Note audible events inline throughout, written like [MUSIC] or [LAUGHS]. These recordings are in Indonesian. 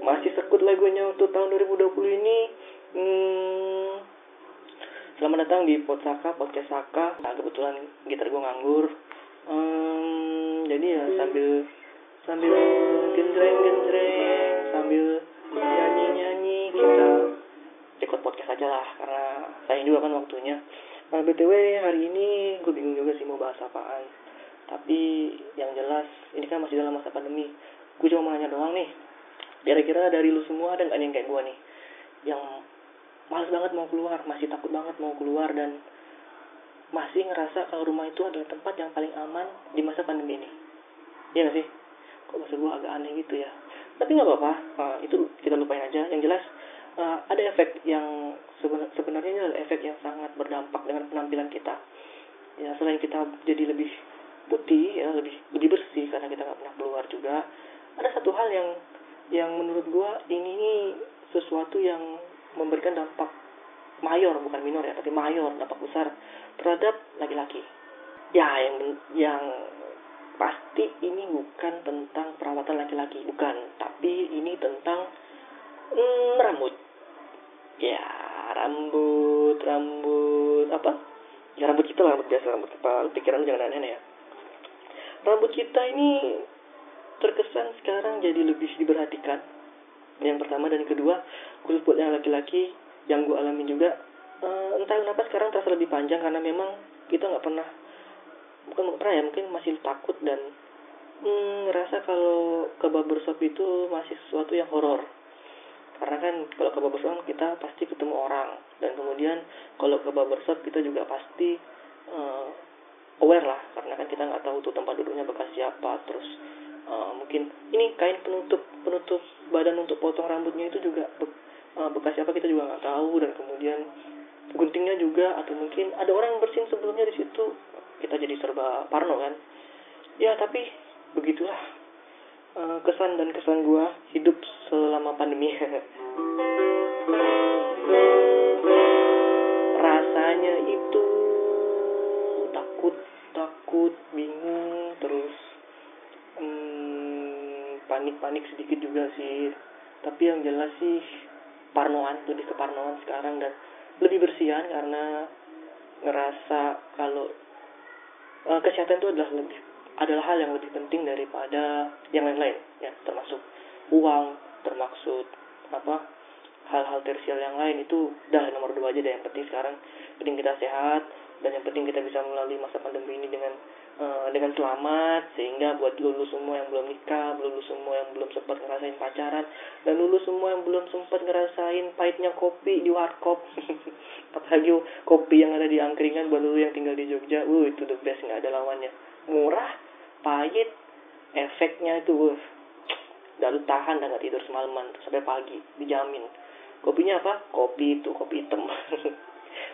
Masih sekut lagunya untuk tahun 2020 ini. Datang di Podsaka, Podcast Saka. Nah, kebetulan gitar gue nganggur. Hmm, jadi ya sambil sambil genjreng-genjreng, sambil nyanyi-nyanyi kita cekot podcast aja lah karena sayang juga kan waktunya. Nah, BTW hari ini gue bingung juga sih mau bahas apaan. Tapi yang jelas ini kan masih dalam masa pandemi. Gue cuma mau nanya doang nih. Kira-kira dari lu semua ada nggak yang kayak gue nih? Yang males banget mau keluar, masih takut banget mau keluar dan masih ngerasa kalau rumah itu adalah tempat yang paling aman di masa pandemi ini. Iya gak sih? Kok maksud gue agak aneh gitu ya. Tapi nggak apa-apa, uh, itu kita lupain aja. Yang jelas uh, ada efek yang seben- sebenarnya adalah efek yang sangat berdampak dengan penampilan kita. Ya selain kita jadi lebih putih, ya lebih lebih bersih karena kita nggak pernah keluar juga. Ada satu hal yang yang menurut gue ini sesuatu yang memberikan dampak mayor bukan minor ya tapi mayor dampak besar terhadap laki-laki. Ya yang yang pasti ini bukan tentang perawatan laki-laki bukan. Tapi ini tentang hmm, rambut. Ya rambut rambut apa? Ya rambut kita lah, rambut biasa rambut kepala pikiran jangan aneh-aneh ya. Rambut kita ini terkesan sekarang jadi lebih diperhatikan yang pertama dan yang kedua khusus buat yang laki-laki yang gue alami juga eh, entah kenapa sekarang terasa lebih panjang karena memang kita nggak pernah bukan nggak pernah ya mungkin masih takut dan hmm, ngerasa kalau ke barbershop itu masih sesuatu yang horor. Karena kan kalau ke barbershop kita pasti ketemu orang dan kemudian kalau ke barbershop kita juga pasti eh, aware lah. Karena kan kita nggak tahu tuh tempat duduknya bekas siapa terus eh, mungkin ini kain penutup penutup badan untuk potong rambutnya itu juga be- eh, bekas siapa kita juga nggak tahu. Dan kemudian guntingnya juga atau mungkin ada orang yang bersin sebelumnya di situ. Kita jadi serba parno kan? Ya tapi begitulah eh, kesan dan kesan gua hidup selama pandemi [LAUGHS] panik-panik sedikit juga sih. Tapi yang jelas sih parnoan lebih ke parnoan sekarang dan lebih bersihan karena ngerasa kalau eh, kesehatan itu adalah lebih adalah hal yang lebih penting daripada yang lain-lain ya termasuk uang termasuk apa hal-hal tersial yang lain. Itu udah nomor dua aja deh. Yang penting sekarang penting kita sehat dan yang penting kita bisa melalui masa pandemi ini dengan eh, dengan selamat sehingga buat lulu semua yang belum nikah lulu semua yang belum sempat ngerasain pacaran dan lulu semua yang belum sempat ngerasain pahitnya kopi di warkop. [LAUGHS] Apalagi kopi yang ada di angkringan buat lulu yang tinggal di Jogja uh itu the best nggak ada lawannya. Murah pahit efeknya itu uh, dan lu tahan dan nggak tidur semalaman sampai pagi dijamin. Kopinya apa? Kopi itu kopi hitam [LAUGHS]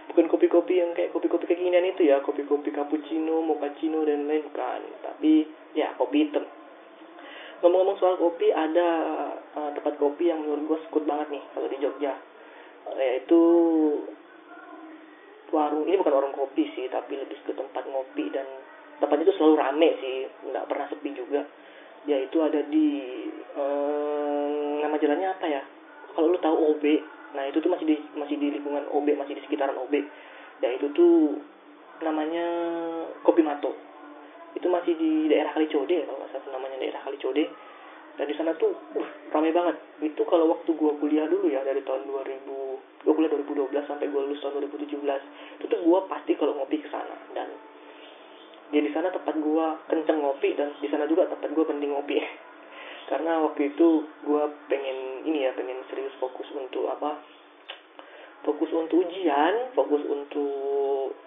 bukan kopi-kopi yang kayak kopi-kopi kekinian itu ya kopi-kopi cappuccino mochaccino dan lain bukan. Tapi ya kopi hitam. Ngomong-ngomong soal kopi ada uh, tempat kopi yang menurut gue sekut banget nih kalau di Jogja. Yaitu warung ini bukan warung kopi sih tapi lebih ke tempat ngopi dan tempatnya itu selalu rame sih nggak pernah sepi juga. Yaitu ada di eh, nama jalannya apa ya? Kalau lu tahu OB nah itu tuh masih di masih di lingkungan OB masih di sekitaran OB ya itu tuh namanya Kopi Mato. Itu masih di daerah Kalicode kalau nggak salah namanya daerah Kalicode dan di sana tuh uh, ramai banget. Itu kalau waktu gua kuliah dulu ya dari tahun 2000 gua kuliah 2012 sampai gua lulus tahun 2017 itu tuh gua pasti kalau ngopi ke sana. Dan dia di sana tempat gua kenceng ngopi dan di sana juga tempat gua penting ngopi. [LAUGHS] Karena waktu itu gua pengen ini ya pengen serius fokus untuk apa? Fokus untuk ujian fokus untuk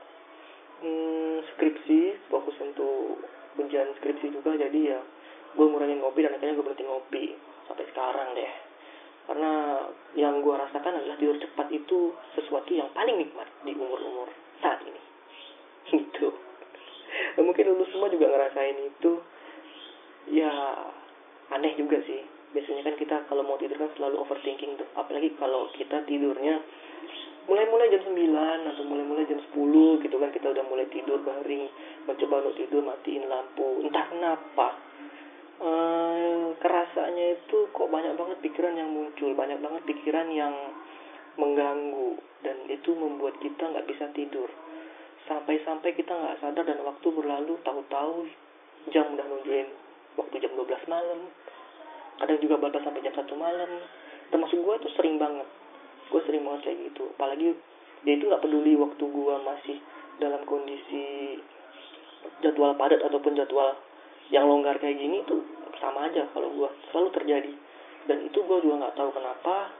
hmm, skripsi fokus untuk ujian skripsi juga. Jadi ya gue ngurangin ngopi dan akhirnya gue berhenti ngopi sampai sekarang deh. Karena yang gue rasakan adalah tidur cepat itu sesuatu yang paling nikmat di umur-umur saat ini. [LAUGHS] Gitu. Mungkin lu semua juga ngerasain itu. Ya aneh juga sih kalau mau tidur kan selalu overthinking apalagi kalau kita tidurnya mulai-mulai jam 9 atau mulai-mulai jam 10 gitu kan kita udah mulai tidur baring mencoba untuk tidur matiin lampu. Entah kenapa ehm, kerasanya itu kok banyak banget pikiran yang muncul banyak banget pikiran yang mengganggu. Dan itu membuat kita nggak bisa tidur. Sampai-sampai kita nggak sadar dan waktu berlalu tahu-tahu jam udah nunjukin waktu jam 12 malam kadang juga batas sampai jam satu malam. Termasuk gue tuh sering banget. Gue sering banget kayak gitu. Apalagi dia itu nggak peduli waktu gue masih dalam kondisi jadwal padat ataupun jadwal yang longgar kayak gini tuh sama aja kalau gue selalu terjadi. Dan itu gue juga nggak tahu kenapa.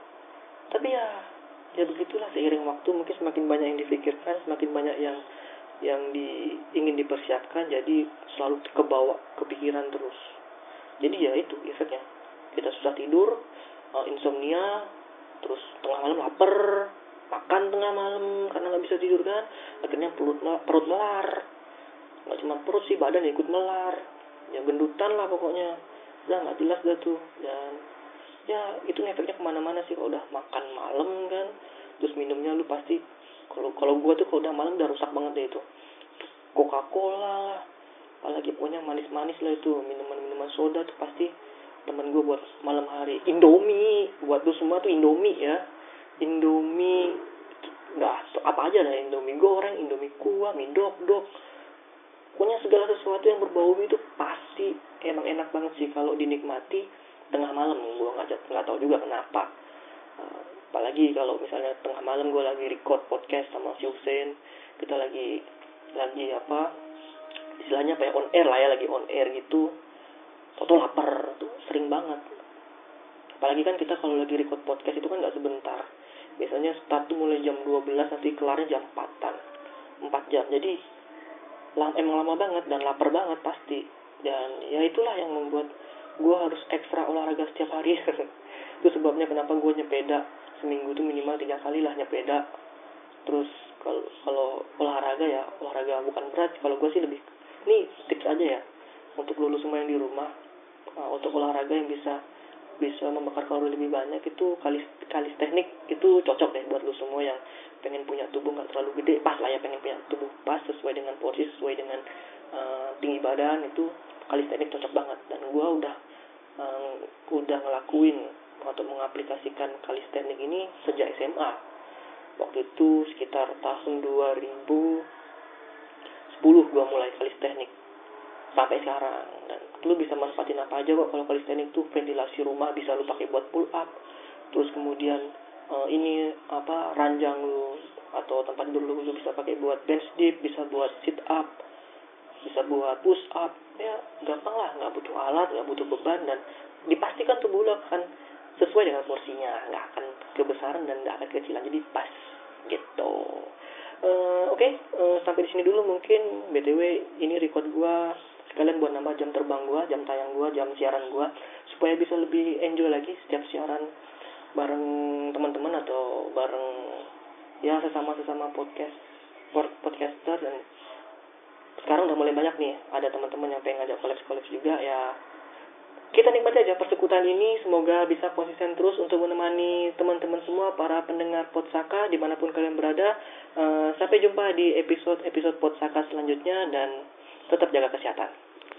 Tapi ya ya begitulah seiring waktu. Mungkin semakin banyak yang difikirkan semakin banyak yang yang di, ingin dipersiapkan jadi selalu kebawa kepikiran terus. Jadi ya itu efeknya kita susah tidur uh, insomnia terus tengah malam lapar makan tengah malam karena nggak bisa tidur kan. Akhirnya perut perut melar. Nggak cuma perut sih badan ikut melar. Ya gendutan lah pokoknya. Udah nggak jelas dah tuh. Dan ya itu efeknya ke mana-mana sih kalau udah makan malam kan terus minumnya lu pasti kalau kalau gua tuh kalau udah malam udah rusak banget deh itu. Coca Cola apalagi pokoknya manis-manis lah itu minuman-minuman soda tuh pasti temen gue buat malam hari. Indomie buat tuh semua tuh Indomie ya. Indomie nggak apa aja lah Indomie. Goreng Indomie kuah mie dok dok pokoknya segala sesuatu yang berbau itu pasti emang enak banget sih kalau dinikmati tengah malam. Gue nggak nggak tahu juga kenapa. Uh, apalagi kalau misalnya tengah malam gue lagi record podcast sama si Hussein kita lagi lagi apa istilahnya kayak on air lah ya lagi on air gitu atau lapar tuh sering banget. Apalagi kan kita kalau lagi record podcast itu kan nggak sebentar. Biasanya start tuh mulai jam 12 nanti kelarnya jam 4an 4 jam. Jadi lam, emang lama banget dan lapar banget pasti. Dan ya itulah yang membuat gue harus ekstra olahraga setiap hari. [LAUGHS] Itu sebabnya kenapa gue nyepeda. Seminggu tuh minimal tiga kali lah nyepeda. Terus kalau kalau olahraga ya olahraga bukan berat. Kalau gue sih lebih ini tips aja ya untuk lulus semua yang di rumah uh, untuk olahraga yang bisa bisa membakar kalori lebih banyak itu kalis kalis teknik itu cocok deh buat lu semua yang pengen punya tubuh nggak terlalu gede. Pas lah ya pengen punya tubuh pas sesuai dengan porsi sesuai dengan uh, tinggi badan itu kalis teknik cocok banget. Dan gue udah um, udah ngelakuin atau mengaplikasikan kalis teknik ini sejak SMA waktu itu sekitar tahun 2010 gue mulai kalis teknik sampai sekarang. Dan lu bisa manfaatin apa aja kok. Kalau calisthenics tuh ventilasi rumah bisa lu pakai buat pull up. Terus kemudian uh, ini apa ranjang lu atau tempat tidur lu, bisa pakai buat bench dip bisa buat sit up bisa buat push up. Ya gampang lah. Nggak butuh alat nggak butuh beban. Dan dipastikan tubuh lu akan sesuai dengan porsinya. Nggak akan kebesaran dan nggak akan kecilan jadi pas. Gitu. Uh, oke. Okay, uh, sampai di sini dulu mungkin. Btw ini record gua sekalian buat nambah jam terbang gua jam tayang gua jam siaran gua supaya bisa lebih enjoy lagi setiap siaran bareng teman-teman atau bareng ya sesama sesama podcast podcaster dan sekarang udah mulai banyak nih ada teman-teman yang pengen ngajak kolaps kolaps juga ya. Kita nikmati aja persekutuan ini semoga bisa konsisten terus untuk menemani teman-teman semua para pendengar Podsaka di mana pun kalian berada. Uh, sampai jumpa di episode episode Podsaka selanjutnya dan tetap jaga kesehatan